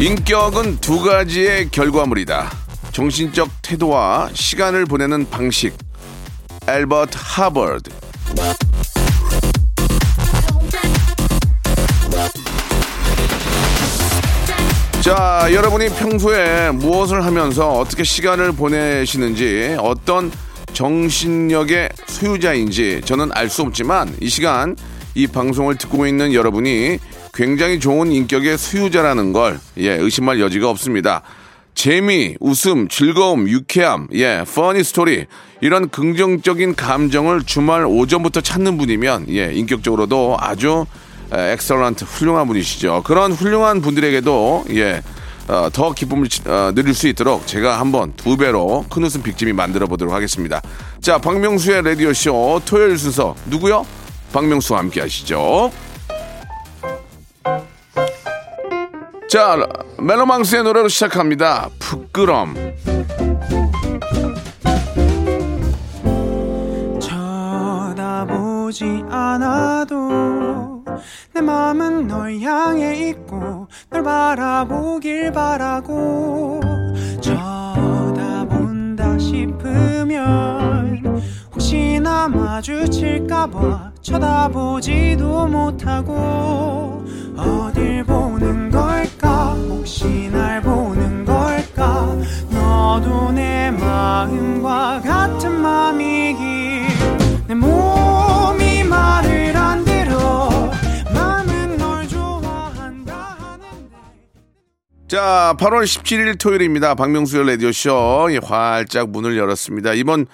인격은 두 가지의 결과물이다. 정신적 태도와 시간을 보내는 방식. 엘버트 하버드 자, 여러분이 평소에 무엇을 하면서 어떻게 시간을 보내시는지, 어떤 정신력의 소유자인지 저는 알 수 없지만 이 시간 이 방송을 듣고 있는 여러분이 굉장히 좋은 인격의 소유자라는 걸 예, 의심할 여지가 없습니다. 재미, 웃음, 즐거움, 유쾌함, 예, funny story 이런 긍정적인 감정을 주말 오전부터 찾는 분이면 예, 인격적으로도 아주 excellent 훌륭한 분이시죠. 그런 훌륭한 분들에게도 예. 어, 더 기쁨을 치- 어, 누릴 수 있도록 제가 한번 두 배로 큰 웃음 big 재미 만들어 보도록 하겠습니다. 자, 박명수의 라디오 쇼 토요일 순서 누구요? 박명수와 함께 하시죠. 자, 멜로망스의 노래로 시작합니다. 부끄럼. 쳐다보지 않아도 내 맘은 널 향해 있고 널 바라보길 바라고 쳐다본다 싶으면 혹시나 마주칠까봐 쳐다보지도 못하고 어딜 보는 걸까? 혹시 날 보는 걸까? 너도 내 마음과 같은 맘이길 내 몸이 말을 안 들어. 마음은 널 좋아한다 하는데. 자, 8월 17일 토요일입니다. 박명수의 라디오쇼. 예, 활짝 문을 열었습니다. 이번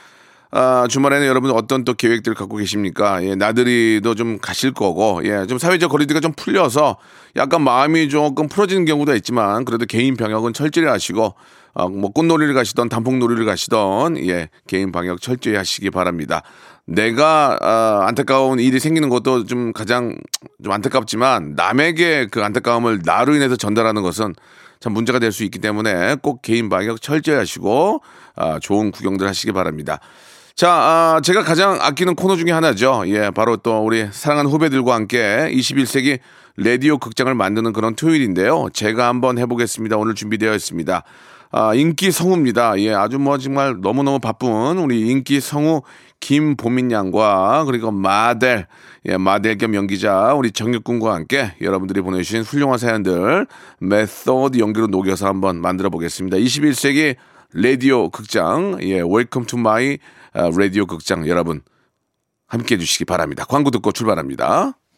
아, 주말에는 여러분 어떤 또 계획들 갖고 계십니까? 예, 나들이도 좀 가실 거고, 예, 좀 사회적 거리두기가 좀 풀려서 약간 마음이 조금 풀어지는 경우도 있지만 그래도 개인 병역은 철저히 하시고, 어, 뭐 꽃놀이를 가시던 단풍놀이를 가시던 예, 개인 방역 철저히 하시기 바랍니다. 내가 아, 안타까운 일이 생기는 것도 좀 가장 좀 안타깝지만 남에게 그 안타까움을 나로 인해서 전달하는 것은 참 문제가 될 수 있기 때문에 꼭 개인 방역 철저히 하시고 아, 좋은 구경들 하시기 바랍니다. 자, 아, 제가 가장 아끼는 코너 중에 하나죠. 예, 바로 또 우리 사랑하는 후배들과 함께 21세기 라디오 극장을 만드는 그런 토요일인데요. 제가 한번 해보겠습니다. 오늘 준비되어 있습니다. 아, 인기 성우입니다. 예, 아주 뭐 정말 너무너무 바쁜 우리 인기 성우 김보민 양과 그리고 마델, 예, 마델 겸 연기자 우리 정혁군과 함께 여러분들이 보내주신 훌륭한 사연들 메소드 연기로 녹여서 한번 만들어 보겠습니다. 21세기 라디오 극장, 예, welcome to my 라디오 극장 여러분 함께 해주시기 바랍니다. 광고 듣고 출발합니다.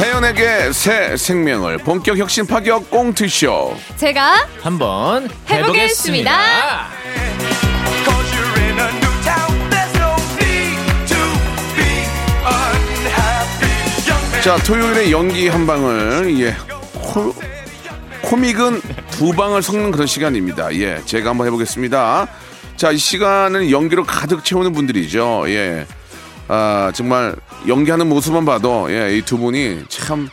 세연에게 새 생명을 본격 혁신 파격 꽁트쇼. 제가 한번 해보겠습니다. Man. 자, 토요일에 연기 한 방을, 예, 코, 코믹은 두 방을 섞는 그런 시간입니다. 예, 제가 한번 해보겠습니다. 자, 이 시간은 연기로 가득 채우는 분들이죠. 예. 아, 정말 연기하는 모습만 봐도, 예, 이 두 분이 참,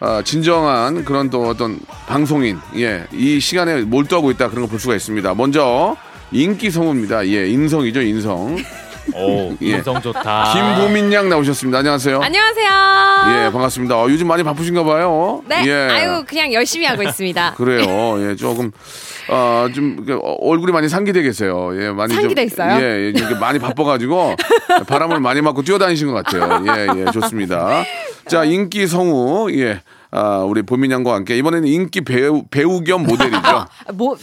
아, 진정한 그런 또 어떤 방송인, 예, 이 시간에 몰두하고 있다 그런 거 볼 수가 있습니다. 먼저, 인기 성우입니다. 예, 인성이죠, 인성. 오, 예. 인성 좋다. 김보민 양 나오셨습니다. 안녕하세요. 안녕하세요. 예, 반갑습니다. 어, 요즘 많이 바쁘신가 봐요. 네. 예. 아유, 그냥 열심히 하고 있습니다. 그래요. 예, 조금 어, 좀 이렇게 어, 얼굴이 많이 상기돼 계세요. 예, 많이 상기돼 좀, 있어요? 예, 예, 이렇게 많이 바빠가지고 바람을 많이 맞고 뛰어다니신 것 같아요. 예, 예, 좋습니다. 자, 인기 성우 예. 아, 우리 보민 양과 함께 이번에는 인기 배우 배우 겸 모델이죠. 뭐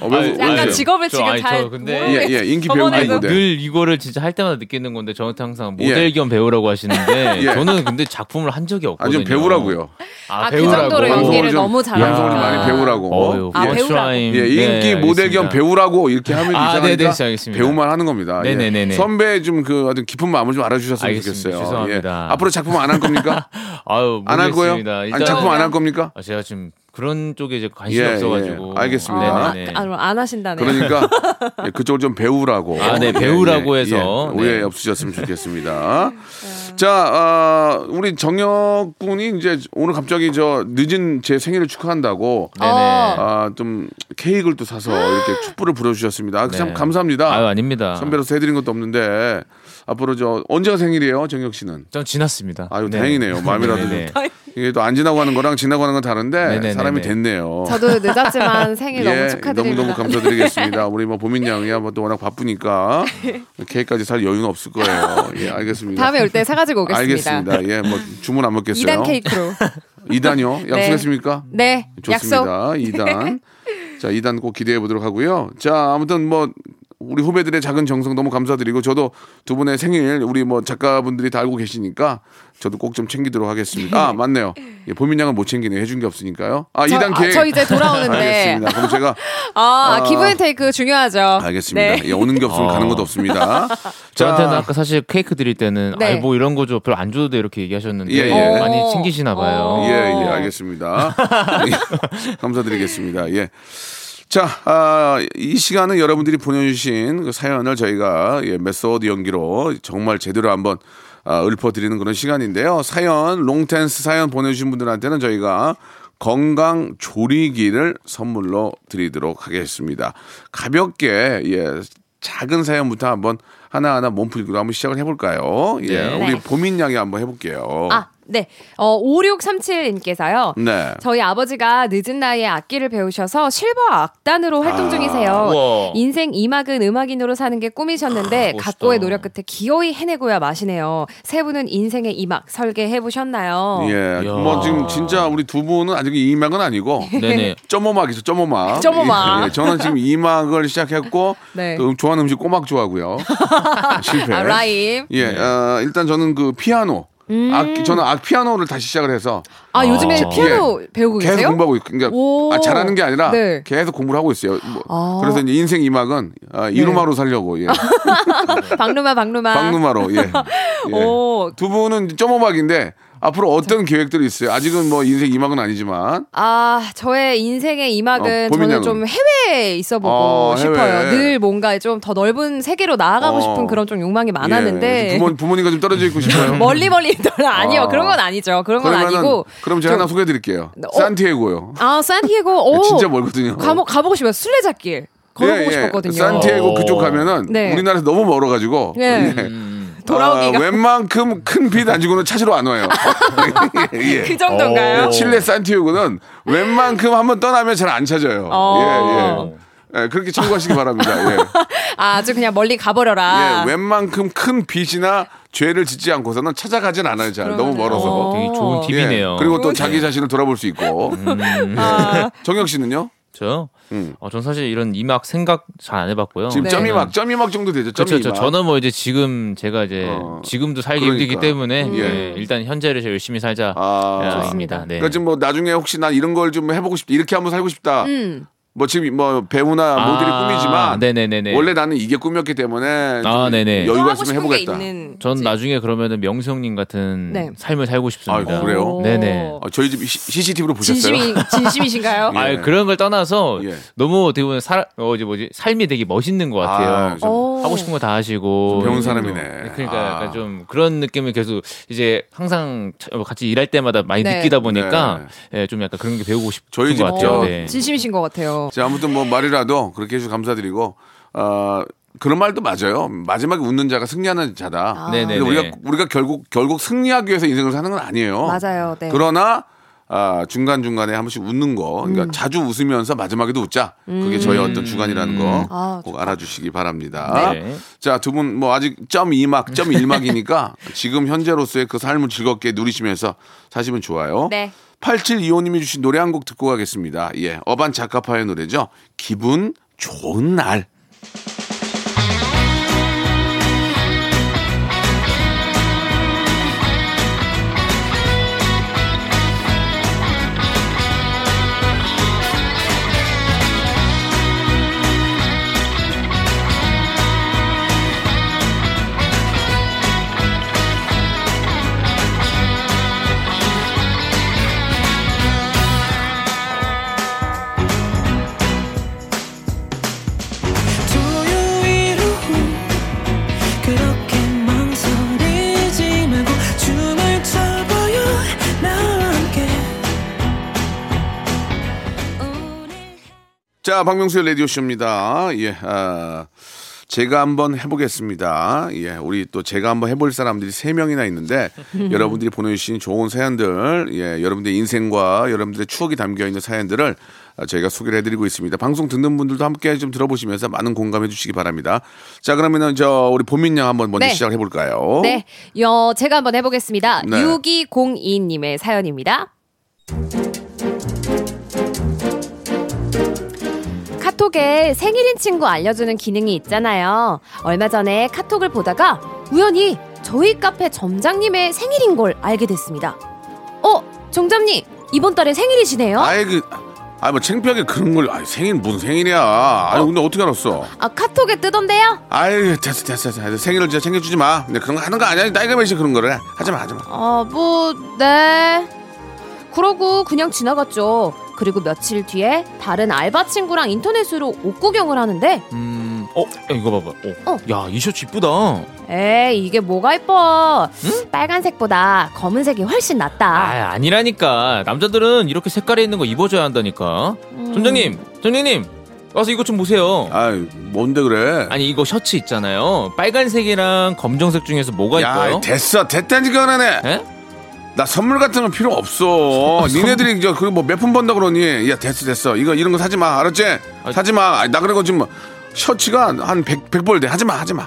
어, 왜, 아니, 왜 약간 그러세요? 직업을 저, 지금 아니, 잘 저 근데- 모르겠- 예, 예, 인기 배우 겸 모델. 늘 이거를 진짜 할 때마다 느끼는 건데 저한테 항상 모델 예. 겸 배우라고 하시는데 예. 저는 근데 작품을 한 적이 아, 없거든요. 좀 배우라고요. 아, 아, 그 배우라고. 정도로 방송을 연기를 좀- 너무 잘하니까. 방송을 좀 많이 배우라고. 어휴, 아, 아, 배우라고. 예, 인기 모델 겸 배우라고 이렇게 하면 아, 이상하니까 네네, 알겠습니다. 배우만 하는 겁니다. 예. 네네네네. 선배 좀그 어떤 깊은 마음을 좀 알아주셨으면 알겠습니다. 좋겠어요. 죄송합니다. 예. 앞으로 작품 안 할 겁니까? 아유, 안 할 거예요? 아니, 작품 안 할 겁니까? 아, 제가 지금 그런 쪽에 이제 관심이 예, 없어가지고. 예. 알겠습니다. 네네네. 아, 그럼 안 하신다네요. 그러니까 예, 그쪽을 좀 배우라고. 아, 네, 예, 배우라고 예, 해서. 예. 네. 오해 없으셨으면 좋겠습니다. 자, 아, 우리 정혁 군이 이제 오늘 갑자기 저 늦은 제 생일을 축하한다고 네네. 어. 아, 좀 케이크를 또 사서 이렇게 촛불을 불어주셨습니다. 아, 참 네. 감사합니다. 아유, 아닙니다. 선배로서 해드린 것도 없는데 앞으로 저 언제가 생일이에요, 정혁 씨는? 전 지났습니다. 아유 네. 다행이네요. 마음이라도 좀 네네. 이게 또 안 지나고 하는 거랑 지나고 하는 건 다른데 네네네네. 사람이 됐네요. 저도 늦었지만 생일 너무 축하드립니다. 너무 너무 감사드리겠습니다. 우리 뭐 보민 양이야 뭐또 워낙 바쁘니까 케이크까지 살 여유는 없을 거예요. 예, 알겠습니다. 다음에 올 때 사가지고 오겠습니다. 알겠습니다. 예, 뭐 주문 안 먹겠어요. 2단 케이크로. 2단요? 약속했습니까? 네, 약속. 좋습니다. 2단. 자, 2단 꼭 기대해 보도록 하고요. 자, 아무튼 뭐 우리 후배들의 작은 정성 너무 감사드리고 저도 두 분의 생일 우리 뭐 작가분들이 다 알고 계시니까 저도 꼭 좀 챙기도록 하겠습니다. 아, 맞네요. 예, 보민 양은 못 챙기네. 해준 게 없으니까요. 아, 저, 2단 아, 계획. 저 이제 돌아오는데. 알겠습니다. 그럼 제가 아, 아. 기분 테이크 중요하죠. 알겠습니다. 네. 예, 오는 게 없으면 어. 가는 것도 없습니다. 저한테는 아까 사실 케이크 드릴 때는 네. 아이 뭐 이런 거줘 별로 안 줘도 돼 이렇게 얘기하셨는데 예, 예. 많이 어. 챙기시나 봐요. 어. 예, 예, 알겠습니다. 예, 감사드리겠습니다. 예. 자, 아, 이 시간은 여러분들이 보내주신 그 사연을 저희가 예, 메소드 연기로 정말 제대로 한번 아, 읊어드리는 그런 시간인데요. 사연, 롱텐스 사연 보내주신 분들한테는 저희가 건강 조리기를 선물로 드리도록 하겠습니다. 가볍게, 예, 작은 사연부터 한번 하나하나 몸풀기로 한번 시작을 해볼까요? 예, 네. 우리 네. 보민 양이 한번 해볼게요. 아, 네. 어, 5637님께서요. 네. 저희 아버지가 늦은 나이에 악기를 배우셔서 실버 악단으로 활동 중이세요. 우와. 인생 이막은 음악인으로 사는 게 꿈이셨는데 아. 각고의 노력 끝에 기어이 해내고야 마시네요. 세 분은 인생의 이막 설계해 보셨나요? 예, 이야. 뭐 지금 진짜 우리 두 분은 아직 이막은 아니고 네네. 점오막이죠, 점오막. 점오막. 예, 저는 지금 이막을 시작했고 네. 또 좋아하는 음식 꼬막 좋아하고요. 실패. 아, 라임. 예, 어, 일단 저는 그 피아노. 음. 악기 저는 악 피아노를 다시 시작을 해서 아, 요즘에 아. 피아노 배우고 계속 계세요? 공부하고 있, 그러니까 오. 아, 잘하는 게 아니라 네. 계속 공부를 하고 있어요. 뭐, 아. 그래서 이제 인생 이막은 아, 네. 이루마로 살려고 예. 박누마, 박누마. 박누마로 예. 예. 오. 두 분은 점오막인데 앞으로 어떤 계획들이 있어요? 아직은 뭐 인생 이막은 아니지만 아, 저의 인생의 이막은 어, 보민 저는? 좀 해외에 있어 보고 어, 싶어요. 해외. 늘 뭔가 좀 더 넓은 세계로 나아가고 어. 싶은 그런 좀 욕망이 많았는데 예. 부모, 부모님과 좀 떨어져 있고 싶어요. 멀리 멀리 아니요. 아. 그런 건 아니죠. 그런 건 그러면은 아니고 그럼 제가 좀- 하나 소개해 드릴게요. 어? 산티아고요. 아, 산티아고. 오. 진짜 멀거든요. 가보, 가보고 싶어요. 술래잡길. 걸어보고 예, 예. 싶었거든요. 산티아고 오. 그쪽 가면은 네. 우리나라에서 너무 멀어가지고 예. 예. 돌아오기가 아, 웬만큼 큰 빚 안 지고는 찾으러 안 와요. 예. 그 정도인가요? 오. 칠레 산티아고는 웬만큼 한번 떠나면 잘 안 찾아요. 어. 예, 예. 예, 그렇게 참고하시기 바랍니다. 예. 아, 아주 그냥 멀리 가버려라. 예, 웬만큼 큰 빚이나 죄를 짓지 않고서는 찾아가진 않아요. 잘 너무 그러면은- 멀어서. 어. 되게 좋은 팁이네요. 예, 그리고 또 자기 자신을 돌아볼 수 있고. 아, 정혁 씨는요? 저요? 음. 어, 전 사실 이런 이막 생각 잘 안 해봤고요. 지금 네. 점이막, 점이막 정도 되죠. 그렇죠. 점이막. 저, 저는 뭐 이제 지금 제가 이제 어. 지금도 살기 그러니까. 힘들기 때문에 예. 예, 일단 현재를 제일 열심히 살자. 아. 예, 좋습니다. 네. 그러니까 지금 뭐 나중에 혹시 난 이런 걸 좀 해보고 싶다 이렇게 한번 살고 싶다. 음. 뭐 지금 뭐 배우나 아, 모델이 꿈이지만 네네네네. 원래 나는 이게 꿈이었기 때문에 좀 아, 네네. 또 여유가 있으면 해보겠다. 있는. 전. 나중에 그러면은 명수형님 같은 네. 삶을 살고 싶습니다. 아이고, 그래요? 오. 네네. 어, 저희 집 CCTV로 보셨어요? 진심이 진심이 신가요? 예. 아 그런 걸 떠나서 예. 너무 어떻게 보면 살 어, 이제 뭐지 삶이 되게 멋있는 것 같아요. 아. 하고 싶은 거 다 하시고 좀 배운 좀- 사람이네. 그러니까 아. 약간 좀 그런 느낌을 계속 이제 항상 차- 같이 일할 때마다 많이 네. 느끼다 보니까 예, 좀 약간 그런 게 배우고 싶은 저희 것집 같아요. 저- 네. 진심이신 것 같아요. 자, 아무튼 뭐 말이라도 그렇게 해주셔서 감사드리고 어, 그런 말도 맞아요. 마지막에 웃는 자가 승리하는 자다. 네네네. 근데 우리가 우리가 결국 결국 승리하기 위해서 인생을 사는 건 아니에요. 맞아요. 네. 그러나 아, 중간 중간에 한 번씩 웃는 거, 그러니까 음. 자주 웃으면서 마지막에도 웃자. 그게 저희 어떤 주관이라는 거 아, 꼭 알아주시기 바랍니다. 네. 자, 두 분 뭐 아직 점 2막, 점 1막이니까 지금 현재로서의 그 삶을 즐겁게 누리시면서 사시면 좋아요. 네. 8725님이 주신 노래 한 곡 듣고 가겠습니다. 예, 어반 자카파의 노래죠. 기분 좋은 날. 자, 박명수의 라디오쇼입니다. 예, 아, 제가 한번 해보겠습니다. 예, 우리 또 제가 한번 해볼 사람들이 세명이나 있는데, 여러분들이 보내주신 좋은 사연들, 예, 여러분들의 인생과 여러분들의 추억이 담겨 있는 사연들을 아, 저희가 소개를 해드리고 있습니다. 방송 듣는 분들도 함께 좀 들어보시면서 많은 공감해 주시기 바랍니다. 자, 그러면은 저, 우리 본민 양 한번 먼저 네. 시작을 해볼까요? 네. 여, 제가 한번 해보겠습니다. 네. 6202님의 사연입니다. 카톡에 생일인 친구 알려주는 기능이 있잖아요. 얼마 전에 카톡을 보다가 우연히 저희 카페 점장님의 생일인 걸 알게 됐습니다. 어, 점장님, 이번 달에 생일이시네요? 아이, 그, 아, 뭐 창피하게 그런 걸, 아이, 생일, 무슨 생일이야. 아니, 근데 어떻게 알았어? 아, 카톡에 뜨던데요? 아이 됐어 됐어 됐어 생일을 진짜 챙겨주지 마 근데 그런 거 하는 거 아니야 나이가 몇이 그런 거를 하지 마 하지 마 아, 뭐, 네. 그러고 그냥 지나갔죠. 그리고 며칠 뒤에 다른 알바 친구랑 인터넷으로 옷 구경을 하는데, 음, 어, 야, 이거 봐봐. 어. 어. 야, 이 셔츠 이쁘다. 에이, 이게 뭐가 이뻐. 빨간색보다 검은색이 훨씬 낫다. 아, 아니라니까. 남자들은 이렇게 색깔이 있는 거 입어줘야 한다니까. 음. 점장님, 점장님, 와서 이것 좀 보세요. 아이 뭔데 그래 아니 이거 셔츠 있잖아요. 빨간색이랑 검정색 중에서 뭐가 야 이뻐요? 됐어 됐다니까 그러네 에? 나 선물 같은 건 필요 없어. 니네들이 이제 그거 뭐몇 푼 번다 그러니 야 됐어 됐어. 이거 이런 거 사지 마. 알았지? 아, 사지 마 나 그래고 지금 셔츠가 한 100, 100벌 돼. 하지 마 하지 마.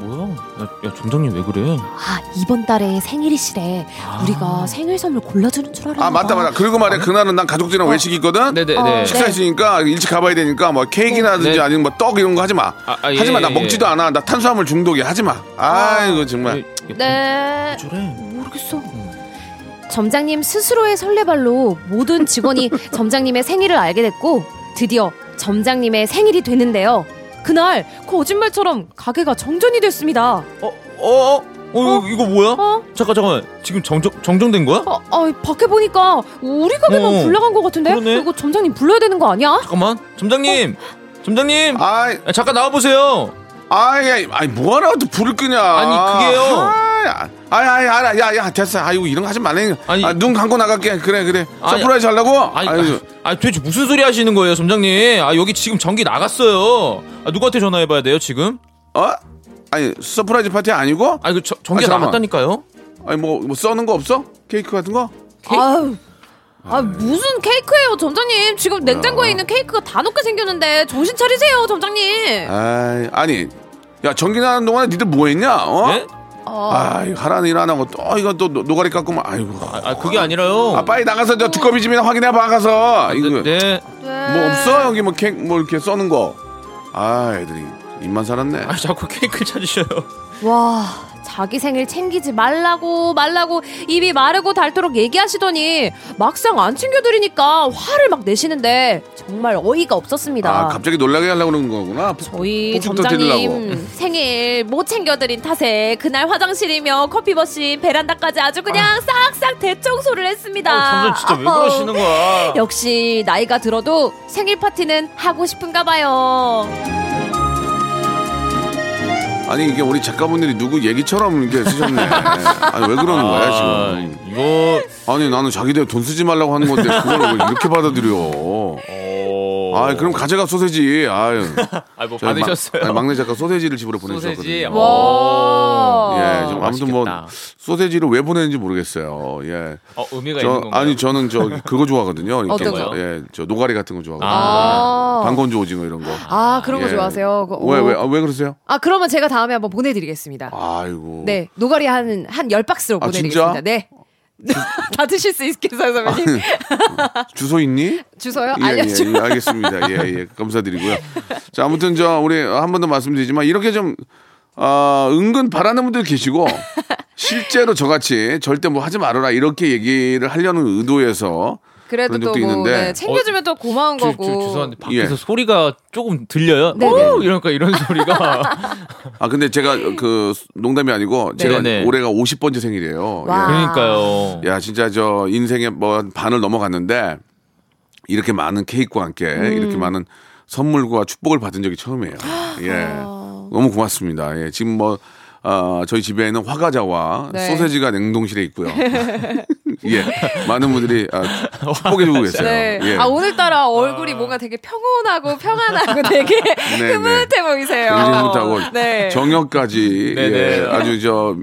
뭐, 뭐야? 야, 야, 점장님 왜 그래? 아, 이번 달에 생일이시래. 우리가 생일 선물 골라주는 줄 알았나 아 맞다 맞다. 그리고 말이야 그날은 난 가족들이랑 외식이 있거든? 네네네. 어, 식사 네. 있으니까 일찍 가봐야 되니까 뭐 케이크나든지 네. 아니면 뭐 떡 이런 거 하지 마. 아, 아, 예, 하지 마나 예, 먹지도 예. 않아. 나 탄수화물 중독이야. 하지 마. 아이고 정말. 야, 네. 저래. 모르겠어. 점장님 스스로의 설레발로 모든 직원이 점장님의 생일을 알게 됐고 드디어 점장님의 생일이 되는데요. 그날 거짓말처럼 가게가 정전이 됐습니다. 어, 어, 어, 어, 이거, 이거 뭐야? 어? 잠깐, 잠깐. 지금 정정, 정정된 거야? 아, 아, 밖에 보니까 우리 가게만 어, 불나간 것 같은데? 그러네. 이거 점장님 불러야 되는 거 아니야? 잠깐만. 점장님, 점장님. 아이 야, 잠깐 나와 보세요. 아이 아이 뭐하라고 또 불을 끄냐 아니, 그게요. 아 이 아이 아이 야야 됐어 아이고 이런 거 하지 말래 아니. 아, 눈 감고 나갈게 그래 그래 아니, 서프라이즈 하려고 아니, 아이고. 아, 아, 도대체 무슨 소리 하시는 거예요, 점장님? 아, 여기 지금 전기 나갔어요. 아, 누구한테 전화해봐야 돼요, 지금? 어 아니 서프라이즈 파티 아니고 아, 이거 저, 전기 아. 나갔다니까요? 아니 뭐, 뭐 써는 거 없어 케이크 같은 거 아유. 아 무슨 케이크예요 점장님 지금 냉장고에 있는 케이크가 다 녹게 생겼는데 정신 차리세요 점장님 아이 아니 야 전기 나는 동안에 니들 뭐 했냐 어 네? 아이 하라는 일 안 하고 또 이거 또 노- 노가리 까고만 아이고 아, 아, 그게 아니라요. 아 빨리 나가서 저 두꺼비 집이나 확인해 봐 가서 이거 네, 네. 뭐 없어 여기 뭐 케이크 뭐 이렇게 써는 거 아 애들이 입만 살았네 아, 자꾸 케이크를 찾으셔요. 와 자기 생일 챙기지 말라고 말라고 입이 마르고 닳도록 얘기하시더니 막상 안 챙겨드리니까 화를 막 내시는데 정말 어이가 없었습니다 아 갑자기 놀라게 하려고 그러는 거구나 저희 점장님. 생일 못 챙겨드린 탓에 그날 화장실이며 커피 머신 베란다까지 아주 그냥 싹싹 대청소를 했습니다 아, 점장 진짜 왜. 그러시는 거야? 역시 나이가 들어도 생일 파티는 하고 싶은가 봐요. 아니 이게 우리 작가분들이 누구 얘기처럼 이렇게 쓰셨네. 아니 왜 그러는 거야 지금? 아, 이거 아니 나는 자기들 돈 쓰지 말라고 하는 건데 그걸 왜 이렇게 받아들여? 어... 아, 그럼 가져가 소세지. 아유. 아, 뭐 저희 마- 받으셨어요? 아니, 막내 작가 소세지를 집으로 소세지. 보내주셨거든요. 와. 예, 좀 아무튼 뭐 맛있겠다. 소세지를 왜 보내는지 모르겠어요. 예. 어, 의미가 저 있는 건가요? 아니 저는 저 그거 좋아하거든요. 이렇게 어떤 거요? 예, 저 노가리 같은 거 좋아하거든요. 아. 반건조 오징어 이런 거. 아, 그런 거 예. 좋아하세요? 그- 왜, 오. 왜, 아, 왜 그러세요? 아, 그러면 제가 다음에 한번 보내드리겠습니다. 아이고. 네, 노가리 한, 한 10박스로 아, 보내드리겠습니다. 진짜? 네. 다 드실 수 있겠어요, 선배님? 주소 있니? 주소요? 예, 알려줘. 예, 예, 알겠습니다. 예, 예, 감사드리고요. 자, 아무튼 저 우리 한 번 더 말씀드리지만 이렇게 좀 아, 은근 바라는 분들 계시고 실제로 저같이 절대 뭐 하지 말아라 이렇게 얘기를 하려는 의도에서 그래도 또 적도 뭐, 있는데 네, 챙겨주면 또 고마운 저, 거고. 저, 죄송한데 밖에서 예. 소리가 조금 들려요. 오! 이러니까 이런 소리가 아 근데 제가 그 농담이 아니고 제가 네네. 올해가 50번째 생일이에요. 와. 그러니까요. 야 진짜 저 인생의 뭐 반을 넘어갔는데 이렇게 많은 케이크와 함께 음. 이렇게 많은 선물과 축복을 받은 적이 처음이에요. 예, 너무 고맙습니다. 예, 지금 뭐 어, 저희 집에는 화과자와 네. 소세지가 냉동실에 있고요. 예, 많은 분들이 아, 축복해주고 계세요. 네. 예. 아, 오늘따라 얼굴이 뭔가 되게 평온하고 평안하고 되게 네. 흐뭇해 보이세요. 굉장히 못하고 네. 정역까지 네네. 예, 아주 저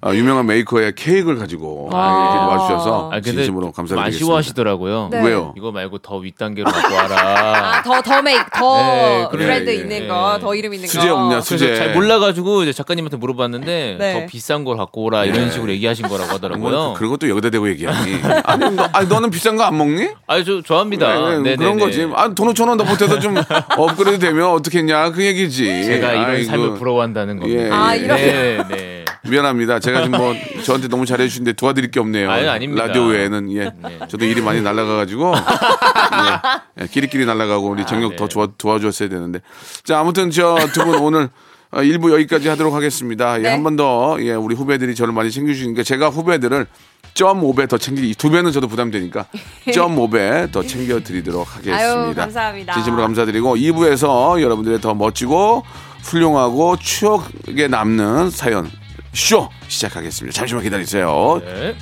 아, 유명한 메이커의 케이크를 가지고 와. 이렇게 와주셔서 아, 근데 진심으로 좀 감사드리겠습니다. 아쉬워하시더라고요. 네. 왜요? 이거 말고 더 윗단계로 갖고 와라. 아, 더, 더 메이커, 더 네, 그래. 브랜드 예, 있는 예. 거, 더 이름 있는 수제 거. 없냐, 그래서 수제. 잘 몰라가지고 이제 작가님한테 물어봤는데 네. 더 비싼 걸 갖고 오라 이런 식으로 얘기하신 거라고 하더라고요. 뭐, 그- 그런 것도 여기다 대고 얘기하니. 아니, 너, 아니, 너는 비싼 거 안 먹니? 아니 저 좋아합니다. 네, 네네네. 그런 거지. 아, 돈 5천 원더 보태서 좀 업그레이드 되면 어떻겠냐. 그 얘기지. 제가 이런 아이고, 삶을 부러워한다는 겁니다. 예, 아, 이런- 네, 네. 미안합니다. 제가 지금 뭐 저한테 너무 잘해 주시는데 도와드릴 게 없네요. 아유, 아닙니다. 라디오 외에는 예, 네. 저도 일이 많이 날라가가지고 예, 예, 끼리끼리 날라가고 우리 정혁 네. 더 도와, 도와줬어야 되는데 자 아무튼 저 두 분 오늘 어, 일부 여기까지 하도록 하겠습니다. 예, 네. 한번 더 예, 우리 후배들이 저를 많이 챙겨 주시니까 제가 후배들을 점 5배 더 챙기 두 배는 저도 부담되니까 점 5배 더 챙겨 드리도록 하겠습니다. 아유, 감사합니다. 진심으로 감사드리고 2부에서 여러분들의 더 멋지고 훌륭하고 추억에 남는 사연 쇼 시작하겠습니다. 잠시만 기다리세요. 네.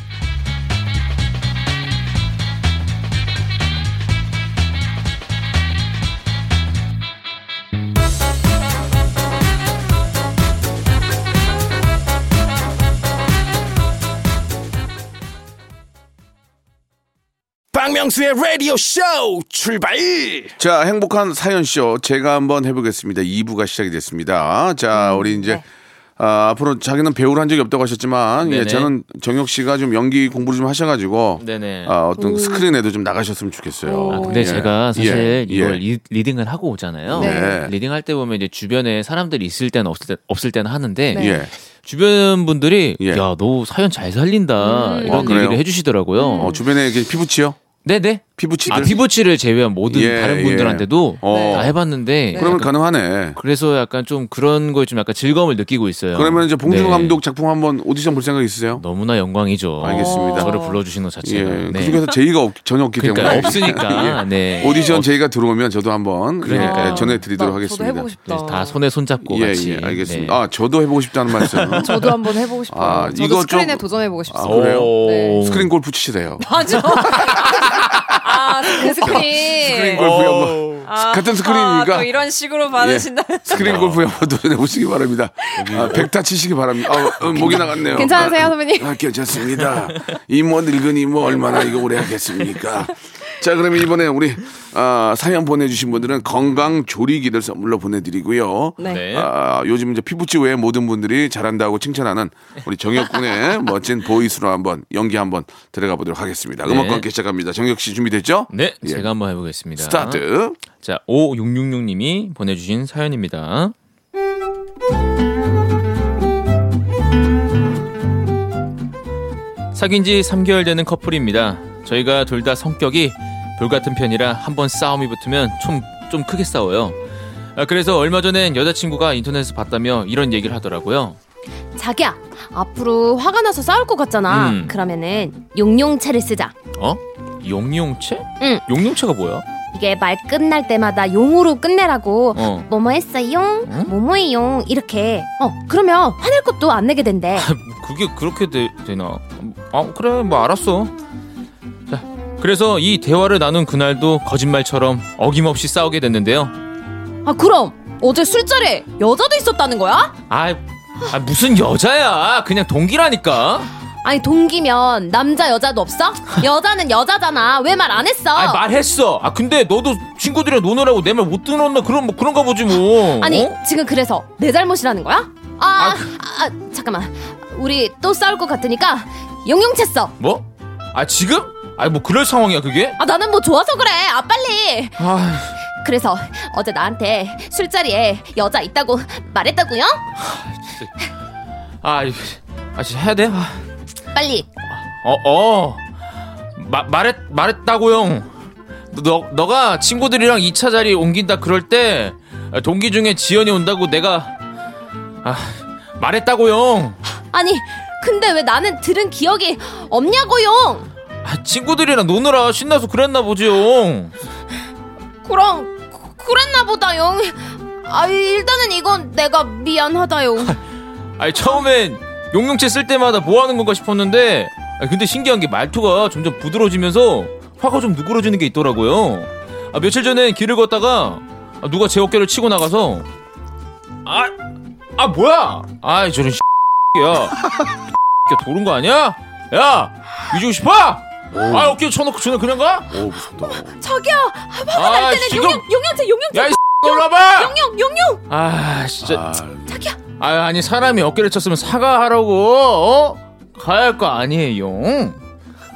박명수의 라디오 쇼 출발 자, 행복한 사연 쇼 제가 한번 해보겠습니다. 2부가 시작이 됐습니다. 자, 음, 우리 이제 네. 아, 앞으로 자기는 배우를 한 적이 없다고 하셨지만 예. 저는 정혁 씨가 좀 연기 공부를 좀 하셔가지고 네네. 아, 어떤 스크린에도 좀 나가셨으면 좋겠어요. 아, 근데 예. 제가 사실 예, 이걸 예. 리, 리딩을 하고 오잖아요. 네. 리딩할 때 보면 이제 주변에 사람들이 있을 때는 없을, 때, 없을 때는 하는데 네. 예. 주변 분들이 예. 야너 사연 잘 살린다 이런 아? 얘기를 해주시더라고요. 어, 주변에 피붙이요? 네네. 피부치들? 아 피부치를 제외한 모든 예, 다른 예. 분들한테도 어. 다 해봤는데 그러면 약간 가능하네. 그래서 약간 좀 그런 거에 좀 약간 즐거움을 느끼고 있어요. 그러면 이제 봉준호 네. 감독 작품 한번 오디션 볼 생각 있으세요? 너무나 영광이죠. 알겠습니다. 저를 불러주시는 것 예. 자체가. 네. 그 중에서 제의가 없- 전혀 없기 그러니까 때문에 없으니까. 예. 네. 오디션 없- 제의가 들어오면 저도 한번. 예, 전해드리도록 나- 하겠습니다. 저도 해보고 싶다. 네, 다 손에 손 잡고 예, 같이. 예, 알겠습니다. 네. 아, 저도 해보고 싶다는 말씀. 저도 한번 해보고 싶어요. 아, 저도 이거 스크린에 좀- 도전해보고 아, 싶습니다. 그래요? 네. 스크린 골프 치시래요. 맞아. 아, 그 스크린. 스크린 골프에 한번 아, 같은 스크린이니까 아, 또 이런 식으로 받으신다. 예, 스크린 골프에 한번 도전해 보시기 바랍니다. 아, 백타 치시기 바랍니다. 아, 어, 목이 나갔네요. 괜찮으세요, 아, 선배님? 아, 괜찮습니다. 이뭐 늙은이 뭐 얼마나 이거 오래 하겠습니까? 자, 그러면 이번에 우리 아, 사연 보내주신 분들은 건강 조리기를 선물로 보내드리고요. 네. 네. 아, 요즘 이제 피붙이 외에 모든 분들이 잘한다고 칭찬하는 우리 정혁 군의 멋진 보이스로 한번 연기 한번 들어가 보도록 하겠습니다. 음악과 네. 함께 시작합니다. 정혁 씨 준비됐죠? 네, 예. 제가 한번 해보겠습니다. 스타트. 자, 5666님이 보내주신 사연입니다. 사귄 지 3개월 되는 커플입니다. 저희가 둘 다 성격이 불같은 편이라 한번 싸움이 붙으면 좀, 좀 크게 싸워요. 아, 그래서 얼마 전엔 여자친구가 인터넷에서 봤다며 이런 얘기를 하더라고요. 자기야, 앞으로 화가 나서 싸울 것 같잖아. 음. 그러면은 용용체를 쓰자. 어? 용용체? 응. 용용체가 뭐야? 이게 말 끝날 때마다 용으로 끝내라고. 어. 뭐뭐 했어요? 응? 뭐뭐해요? 이렇게. 어, 그러면 화낼 것도 안 내게 된대. 그게 그렇게 되, 나 아, 그래, 뭐 알았어. 자, 그래서 이 대화를 나눈 그날도 거짓말처럼 어김없이 싸우게 됐는데요. 아 그럼 어제 술자리에 여자도 있었다는 거야? 아, 아, 무슨 여자야? 그냥 동기라니까. 아니 동기면 남자 여자도 없어? 여자는 여자잖아. 왜 말 안 했어? 아, 말했어. 아, 근데 너도 친구들이랑 노느라고 내 말 못 들었나? 그런 뭐 그런가 보지 뭐. 아니 어? 지금 그래서 내 잘못이라는 거야? 아, 아, 잠깐만 우리 또 싸울 것 같으니까 용용채 써. 뭐? 아, 지금? 아, 뭐 그럴 상황이야, 그게? 아 나는 뭐 좋아서 그래. 아 빨리. 아, 그래서 어제 나한테 술자리에 여자 있다고 말했다고요? 아, 이거- 아, 진짜 해야 돼? 아. 빨리. 어, 어. 마, 말했, 말했다고요. 너, 너가 친구들이랑 2차 자리 옮긴다 그럴 때, 동기 중에 지연이 온다고 내가, 아, 말했다고요. 아니 근데 왜 나는 들은 기억이 없냐고요? 아, 친구들이랑 노느라 신나서 그랬나 보지요. 그럼 그- 그랬나 보다요. 아 일단은 이건 내가 미안하다요. 아니, 처음엔 용용채 쓸 때마다 뭐 하는 건가 싶었는데, 아, 근데 신기한 게 말투가 점점 부드러워지면서 화가 좀 누그러지는 게 있더라고요. 아, 며칠 전에 길을 걷다가 아, 누가 제 어깨를 치고 나가서, 아, 아, 뭐야! 아, 저런 야, 도른 거 아니야? 야, 잊고 싶어? 아, 어깨 쳐놓고 저는 그냥 가? 오 무섭다. 저기요. 아, 지금, 용용 용용채 용용채 야, 이 올라봐! 용용 용용. 아, 진짜. 아, 자기야. 아, 아니 사람이 어깨를 쳤으면 사과하라고 어? 가야 할 거 아니에요.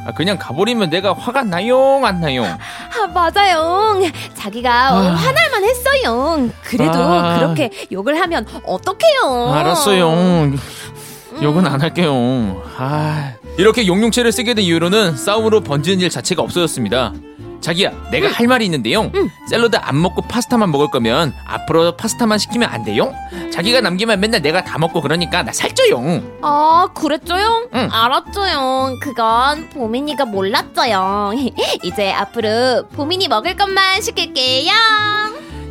아, 그냥 가버리면 내가 화가 나요, 안 나요? 아 맞아요. 자기가 어, 화날만 했어요. 그래도 아. 그렇게 욕을 하면 어떡해요? 알았어요. 욕은 안 할게요. 아, 이렇게 용용체를 쓰게 된 이유로는 싸움으로 번지는 일 자체가 없어졌습니다. 자기야, 내가 할 말이 있는데요. 샐러드 안 먹고 파스타만 먹을 거면 앞으로 파스타만 시키면 안 돼요? 자기가 남기면 맨날 내가 다 먹고 그러니까 나 살쪄요. 아 그랬죠요? 응. 알았죠요. 그건 보민이가 몰랐죠요. 이제 앞으로 보민이 먹을 것만 시킬게요.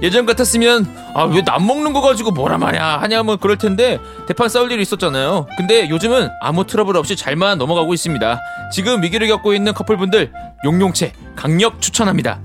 예전 같았으면 아 왜 남 먹는 거 가지고 뭐라 말야 하냐 뭐 그럴 텐데 대판 싸울 일이 있었잖아요. 근데 요즘은 아무 트러블 없이 잘만 넘어가고 있습니다. 지금 위기를 겪고 있는 커플분들 용용채 강력 추천합니다.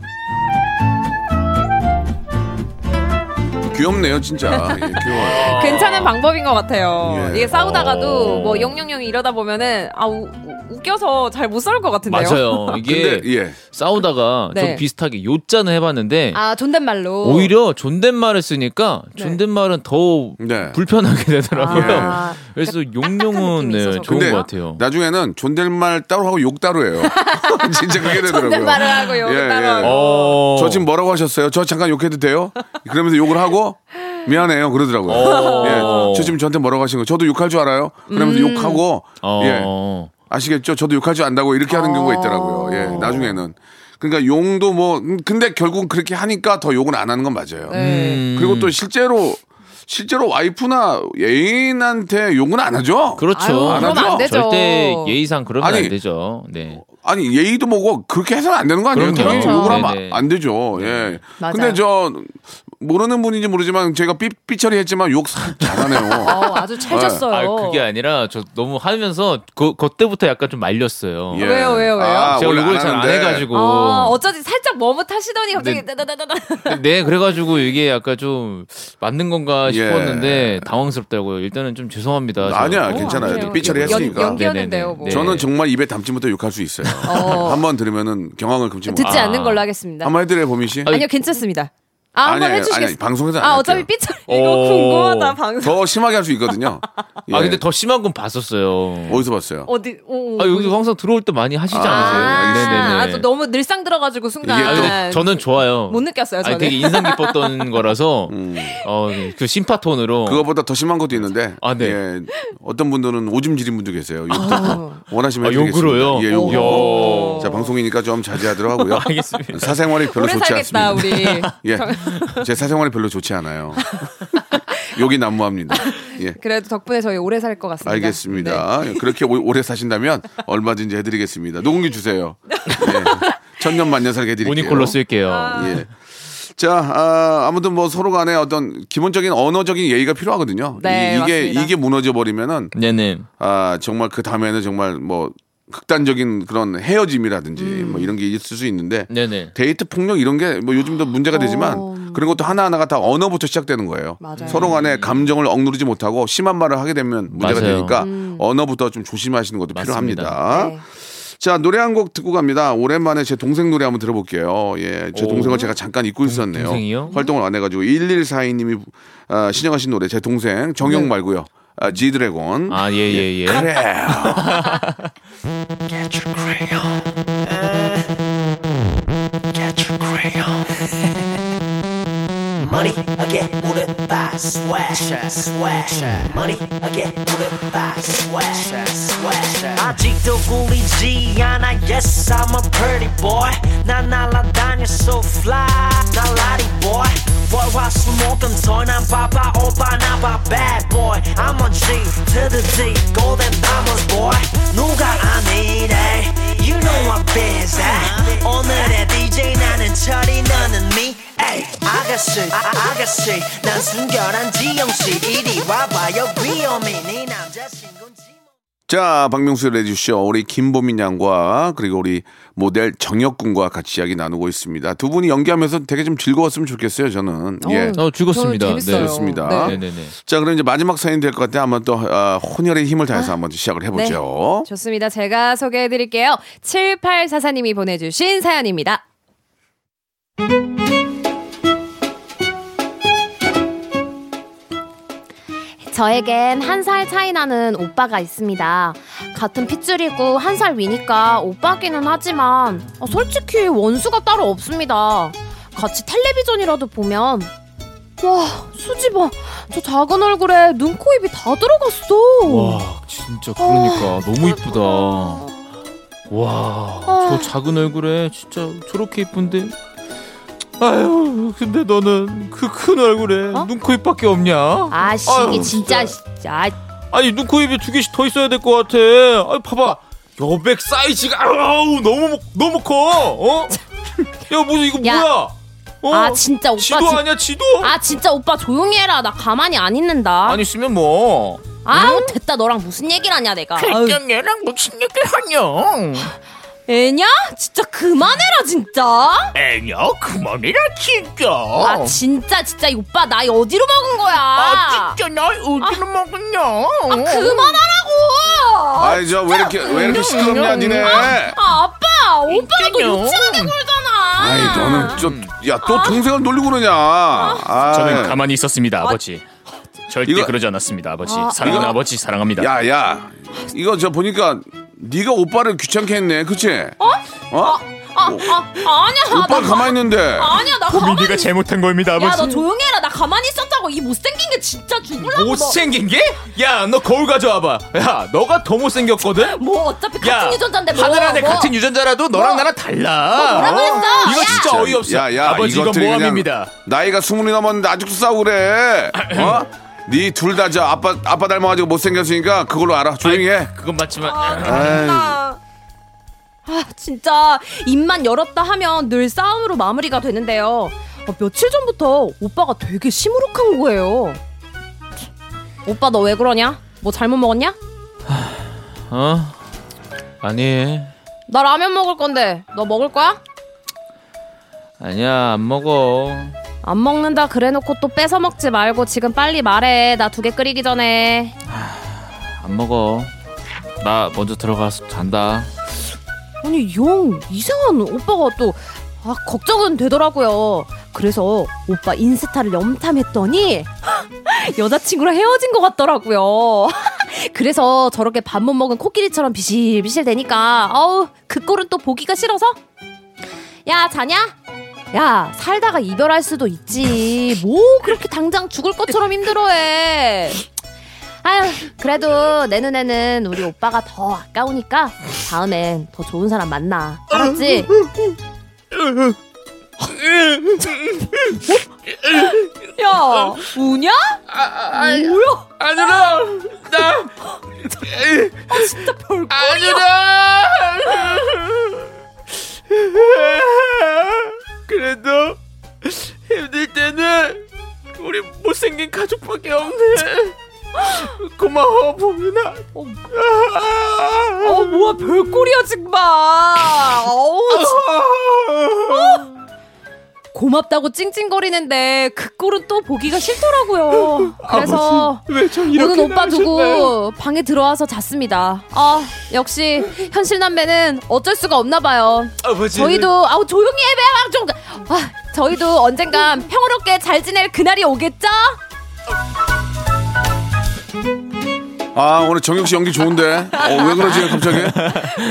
귀엽네요 진짜. 예, 귀여워요. 괜찮은 방법인 것 같아요. 예. 이게 싸우다가도 어. 뭐 용용용 이러다 보면은 아 우, 우- 웃겨서 잘 못 싸울 것 같은데요. 맞아요. 이게 근데 예. 싸우다가 네. 좀 비슷하게 요자는 해봤는데 아 존댓말로 오히려 존댓말을 쓰니까 네. 존댓말은 더 네. 불편하게 되더라고요. 아, 그래서 딱딱한 용용은 네, 좋은 근데 것 같아요. 나중에는 존댓말 따로 하고 욕 따로 해요. 진짜 그게 되더라고요. 존댓말을 하고 욕을 예, 따로 예. 하고. 어. 저 지금 뭐라고 하셨어요? 저 잠깐 욕해도 돼요? 그러면서 욕을 하고 미안해요 그러더라고요. 어. 예, 저 지금 저한테 뭐라고 하신 거? 저도 욕할 줄 알아요? 그러면서 음. 욕하고 예, 어. 아시겠죠? 저도 욕할 줄 안다고 이렇게 하는 경우가 있더라고요. 예, 나중에는. 그러니까 용도 뭐 음, 근데 결국 그렇게 하니까 더 욕은 안 하는 건 맞아요. 네. 음. 그리고 또 실제로 실제로 와이프나 애인한테 욕은 안 하죠. 그렇죠. 아유, 안 하죠? 안 되죠. 절대 예의상 그러면 아니, 안 되죠. 네. 아니 예의도 뭐고 그렇게 해서는 안 되는 거 아니에요? 그럼요. 당연히 욕을 하면 네네. 안 되죠. 예. 맞아요. 근데 저 모르는 분인지 모르지만 제가 삐, 삐처리 했지만 욕 사- 잘하네요. 어, 아주 찰졌어요. 아 그게 아니라 저 너무 하면서 그 그때부터 약간 좀 말렸어요. 예. 왜요, 왜요, 왜요? 아, 제가 원래 욕을 안잘안 하는데. 해가지고. 아, 어쩌지 살짝 머뭇하시더니 갑자기 네. 따다다다다. 네, 그래가지고 이게 약간 좀 맞는 건가 예. 싶었는데 당황스럽더라고요. 일단은 좀 죄송합니다. 저. 아니야 어, 괜찮아요. 아니에요. 삐처리 연- 했으니까. 연 기였는데요, 네네네. 뭐. 네. 저는 정말 입에 담지 못해 욕할 수 있어요. 어. 한번 들으면은 경황을 금치 못. 듣지 아. 않는 걸로 하겠습니다. 한번 해드려요 보민 씨. 아니, 아니요, 괜찮습니다. 아, 한번 아니, 해주시겠어요? 아니, 방송에서 안 아, 할게요. 어차피 삐처리 이거 오. 궁금하다 방송. 더 심하게 할 수 있거든요. 예. 아 근데 더 심한 건 봤었어요. 어디서 봤어요? 어디? 오, 아 여기 항상 들어올 때 많이 하시지 않으세요? 아, 네네네. 아, 또 너무 늘상 들어가지고 순간 이게 아, 근데 저는 좋아요. 못 느꼈어요. 저는. 아니, 되게 인상 깊었던 거라서 음. 어, 그 심파톤으로 그거보다 더 심한 것도 있는데. 아, 네. 예. 어떤 분들은 오줌 지린 분도 계세요. 욕도 원하시면 아, 해드리겠습니다. 욕으로요? 예, 욕으로. 오. 자 방송이니까 좀 자제하도록 하고요. 알겠습니다. 사생활이 별로 오래 좋지 살겠다 않습니다. 우리. 예, 제 사생활이 별로 좋지 않아요. 욕이 난무합니다. 예. 그래도 덕분에 저희 오래 살 것 같습니다. 알겠습니다. 예, 그렇게 오- 오래 사신다면 얼마든지 해드리겠습니다. 녹음기 주세요. 예. 천년 만년 살게 해드릴게요. 모니콜로 쓸게요. 예. 자, 아, 아무튼 뭐 서로 간에 어떤 기본적인 언어적인 예의가 필요하거든요. 네, 이, 게 맞습니다. 이게 무너져 버리면은 네네. 아 정말 그 다음에는 정말 뭐 극단적인 그런 헤어짐이라든지 음. 뭐 이런 게 있을 수 있는데 네네. 데이트 폭력 이런 게 뭐 요즘도 문제가 되지만 어. 그런 것도 하나하나가 다 언어부터 시작되는 거예요. 맞아요. 서로 간에 감정을 억누르지 못하고 심한 말을 하게 되면 문제가 맞아요. 되니까 음. 언어부터 좀 조심하시는 것도 맞습니다. 필요합니다. 네. 자 노래 한 곡 듣고 갑니다. 오랜만에 제 동생 노래 한번 들어볼게요. 예, 제 오. 동생을 제가 잠깐 잊고 있었네요. 동생이요? 활동을 안 해가지고 1142님이 아, 신청하신 노래 제 동생 정영 말고요. 아, 지드래곤. 네. 아, 예, 예, 예. 그래. Get again, 물을 봐, swash, swash. Money again, 물을 봐, swash, swash. 아직도 꿀리지 않아, yes, I'm a pretty boy. 난 날아다녀, so fly, 날라리 boy. 월화수목금토 난 바빠 오빠 나봐 bad boy I'm a G to the D golden diamonds boy 누가 아니래 You know I'm busy 오늘의 DJ 나는 철이 너는 me 아가씨 아, 아가씨 난 순결한 지영씨 이리 와봐요 위험해 네 남자친구인지 자, 박명수의 레디쇼 우리 김보민 양과 그리고 우리 모델 정혁 군과 같이 이야기 나누고 있습니다. 두 분이 연기하면서 되게 좀 즐거웠으면 좋겠어요, 저는. 예. 어, 즐겁습니다. 재밌어요. 좋습니다. 네. 네네네. 자, 그럼 이제 마지막 사연이 될것 같아요. 한번 또 아, 혼혈의 힘을 다해서 한번 시작을 해보죠. 좋습니다. 제가 소개해 드릴게요. 7844님이 보내주신 사연입니다. 저에겐 한 살 차이 나는 오빠가 있습니다. 같은 핏줄이고 한 살 위니까 오빠기는 하지만 어, 솔직히 원수가 따로 없습니다. 같이 텔레비전이라도 보면 와 수지봐 저 작은 얼굴에 눈, 코, 입이 다 들어갔어. 와, 진짜 그러니까 너무 이쁘다. 와, 저 작은 얼굴에 진짜 저렇게 이쁜데. 아유, 근데 너는 그 큰 얼굴에 어? 눈, 코, 입밖에 없냐? 아씨 이게 진짜 진짜 아니 눈, 코, 입이 두 개씩 더 있어야 될 것 같아. 아니 봐봐, 여백 사이즈가 아우 너무 너무 커. 어? 야 무슨 이거 야. 뭐야? 어? 아 진짜 오빠 지도 진- 아니야 지도? 아 진짜 오빠 조용히 해라 나 가만히 안 있는다 아니 있으면 뭐? 아우 됐다 너랑 무슨 얘기를 하냐 내가 아유, 얘랑 무슨 얘기를 하냐? 애냐 진짜 그만해라 진짜 애냐 그만해라 진짜. 아 진짜 진짜 이 오빠 나이 어디로 먹은 거야 아 진짜 나 어디로 먹었냐? 아, 그만하라고 아이, 저 왜 이렇게, 왜 이렇게 시끄럽냐, 니네. 아 아빠 오빠가 너. 유치하게 굴잖아 아이, 너는 좀, 야, 또 동생을 놀리고 그러냐. 아, 저는 가만히 있었습니다, 아버지. 절대 이거- 그러지 않았습니다, 아버지. 아, 사랑하는 이거- 아버지 사랑합니다. 야, 야. 이거 저 보니까 네가 오빠를 귀찮게 했네. 그치? 어? 어? 아, 아, 아니야 오빠 나 가만히 있는데. 아니야 나 가만히 민이가 잘못한 겁니다, 아버지. 야 너 조용히 해라 나 가만히 있었다고 이 못생긴 게 진짜 죽을라고 못생긴 게? 야, 너 거울 가져와봐. 야, 너가 더 못생겼거든? 너. 뭐 어차피 야, 같은 유전자인데 뭐 하늘 안에 뭐. 같은 유전자라도 너랑 뭐? 나랑 달라. 뭐라고 어? 했어? 이거 야! 진짜 어이없어. 야, 야, 아버지 이건 모함입니다. 나이가 스물이 넘었는데 아직도 싸우고 그래. 어? 네둘다 저 아빠 아빠 닮아가지고 못생겼으니까 그걸로 알아. 조용히 해. 그건 맞지만 아, 아, 진짜 입만 열었다 하면 늘 싸움으로 마무리가 되는데요. 아, 며칠 전부터 오빠가 되게 시무룩한 거예요. 오빠 너 왜 그러냐? 뭐 잘못 먹었냐? 어? 아니. 나 라면 먹을 건데 너 먹을 거야? 아니야, 안 먹어. 안 먹는다 그래놓고 또 뺏어 먹지 말고 지금 빨리 말해. 나 두 개 끓이기 전에. 안 먹어. 나 먼저 들어가서 잔다. 아니 영 이상한 오빠가 또 아, 걱정은 되더라고요. 그래서 오빠 인스타를 염탐했더니 여자친구랑 헤어진 것 같더라고요. 그래서 저렇게 밥 못 먹은 코끼리처럼 비실비실 되니까 어우 그 꼴은 또 보기가 싫어서 야 자냐? 야 살다가 이별할 수도 있지 뭐 그렇게 당장 죽을 것처럼 힘들어해 아유 그래도 내 눈에는 우리 오빠가 더 아까우니까 다음엔 더 좋은 사람 만나 알았지? 야 우냐? 뭐야? 아니라 나 진짜 별 아니라 그래도 힘들 때는 우리 못생긴 가족밖에 없네 고마워 보민아 어, 뭐야 별꼴이야 정말. 고맙다고 찡찡거리는데 그 꼴은 또 보기가 싫더라고요. 그래서 오늘 오빠 두고 방에 들어와서 잤습니다. 아 역시 현실 남매는 어쩔 수가 없나 봐요. 저희도 아우 조용히 해봐 좀. 아 저희도 언젠간 평화롭게 잘 지낼 그날이 오겠죠? 아 오늘 정혁 씨 연기 좋은데. 어, 왜 그러지 갑자기?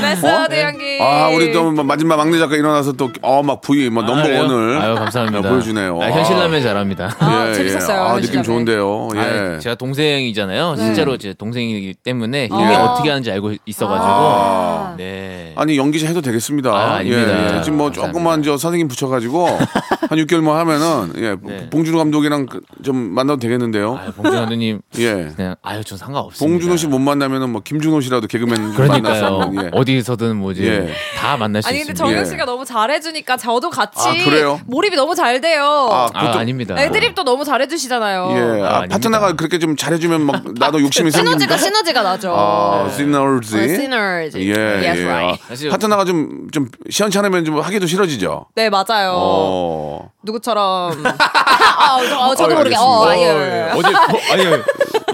메소드 연기. 아 우리 또 마지막 막내 작가 일어나서 또어막 브이 뭐 넘버 그래요? 원을 아유 감사합니다. 보여주네요. 아, 현실 라면 잘합니다. 아, 재밌었어요, 아, 느낌. 좋은데요. 예. 아, 제가 동생이잖아요. 실제로 제 동생이기 때문에 힘이 아. 어떻게 하는지 알고 있어가지고. 아. 네. 아니 연기자 해도 되겠습니다. 아, 아닙니다. 예, 지금 뭐 감사합니다. 조금만 저 선생님 붙여가지고 한 6개월만 하면은 예 네. 봉준호 감독이랑 그- 좀 만나도 되겠는데요. 아유, 봉준호 감독님 예. 그냥 아유 전 상관없습니다. 봉준호 씨 못 만나면은 뭐 김준호 씨라도 개그맨 그러니까요. 만나서 예. 어디서든 뭐지 예. 다 만날 수 아니 근데 있습니다. 정현 예. 씨가 너무 잘해주니까 저도 같이 아, 그래요? 몰입이 너무 잘 돼요. 아, 아, 보통- 아 닙니다. 애드립도 너무 잘해주시잖아요. 예, 아, 아, 아닙니다. 파트너가 그렇게 좀 잘해주면 막 나도 욕심이 시너지가? 시너지가 나죠. 아, 시너지. 어, 시너지. 예, Yes, 예. right. 사실- 파트너가 좀, 좀 시원찮으면 좀 하기도 싫어지죠. 네 맞아요. 어. 누구처럼? 아, 저, 어, 저도 어, 모르게. 어, 어, 예. 예. 어제 보- 아니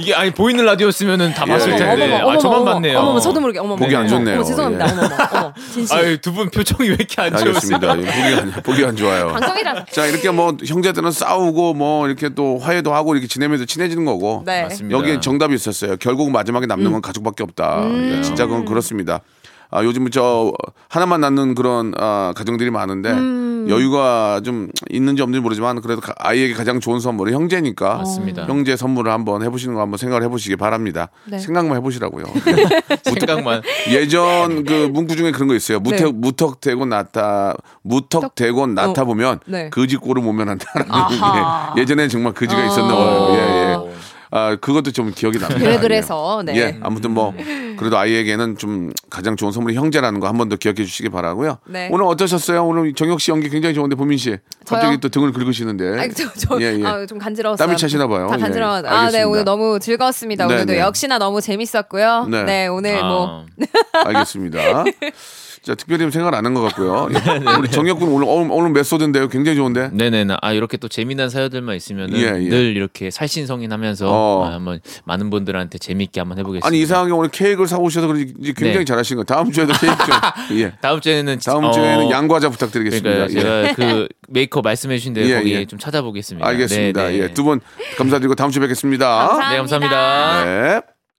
이게 아니 보이는 라디오였으면은 다 봤을 예, 예. 텐데 어머머, 아 저만 어머머, 봤네요. 어머머, 저도 모르게. 어머머. 보기 안 어머, 좋네요. 어머, 죄송합니다. 예. 어머머, 어머, 진심. 아유 두분 표정이 왜 이렇게 안. 좋으세요? 예, 보기, 안, 보기 안 좋아요. 방송이라. 자, 이렇게 뭐 형제들은 싸우고 뭐 이렇게 또 화해도 하고 이렇게 지내면서 친해지는 거고. 네. 맞습니다. 여기에 정답이 있었어요. 결국 마지막에 남는 건 가족밖에 없다. 예, 진짜 그건 그렇습니다. 아, 요즘은 저 하나만 낳는 그런 아, 가정들이 많은데 여유가 좀 있는지 없는지 모르지만 그래도 가- 아이에게 가장 좋은 선물이 형제니까 맞습니다. 형제 선물을 한번 해보시는 거 한번 생각을 해보시기 바랍니다. 네. 생각만 해보시라고요. 생각만 예전 그 문구 중에 그런 거 있어요. 무턱 네. 무턱대고 낳다 무턱대고 낳다 어. 보면 네. 거지 꼴을 모면한다라는 아하. 게 예전에 정말 거지가 있었나 봐요. 예, 예. 아 그것도 좀 기억이 납니다. 왜 그래서, 네. 예, 아무튼 뭐 그래도 아이에게는 좀 가장 좋은 선물이 형제라는 거 한 번 더 기억해 주시기 바라고요. 네. 오늘 어떠셨어요? 오늘 정혁 씨 연기 굉장히 좋은데 보민 씨 갑자기 저요? 또 등을 긁으시는데. 아니, 저, 저, 예, 예. 아, 좀 간지러웠어요. 땀이 차시나 봐요. 다 예, 간지러워. 아, 네. 오늘 너무 즐거웠습니다. 네, 오늘도 네. 역시나 너무 재밌었고요. 네. 네, 오늘 뭐. 아, 알겠습니다. 자, 특별히 생각 안 한 것 같고요. 네, 우리 정혁 군 오늘 오늘, 메소드인데요. 굉장히 좋은데. 네네네. 아 이렇게 또 재미난 사연들만 있으면 예, 은 예. 늘 이렇게 살신성인하면서 어. 아, 한번 많은 분들한테 재미있게 한번 해보겠습니다. 아니 이상하게 오늘 케이크를 사고 오셔서 그런지 굉장히 네. 잘하신 거. 다음 주에도 케이크 좀. 예. 다음 주에는 다음 어, 주에는 양과자 부탁드리겠습니다. 그러니까 제가 그 메이커 말씀해 주신 대로 예, 거기 예. 좀 찾아보겠습니다. 알겠습니다. 네, 네. 예, 두 분 감사드리고 다음 주에 뵙겠습니다. 네 감사합니다. 네.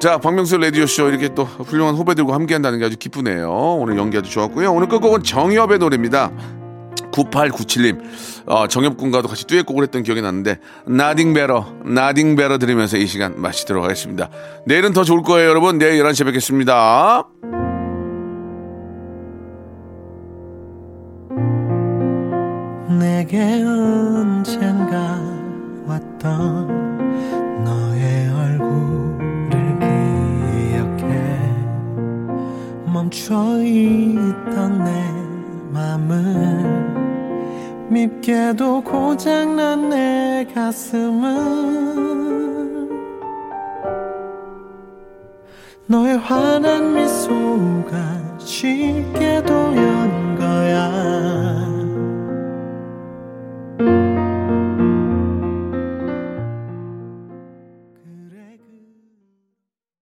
자, 박명수 라디오쇼 이렇게 또 훌륭한 후배들과 함께 한다는 게 아주 기쁘네요. 오늘 연기 아주 좋았고요. 오늘 끝곡은 정엽의 노래입니다. 9897님, 어, 정엽 군과도 같이 듀엣곡을 했던 기억이 나는데, Nothing Better, Nothing Better 들으면서 이 시간 마치도록 하겠습니다. 내일은 더 좋을 거예요, 여러분. 내일 11시에 뵙겠습니다. 내게 언젠가 멈춰 있던 내 맘을 밉게도 고장난 내 가슴은 너의 환한 미소가 쉽게도 연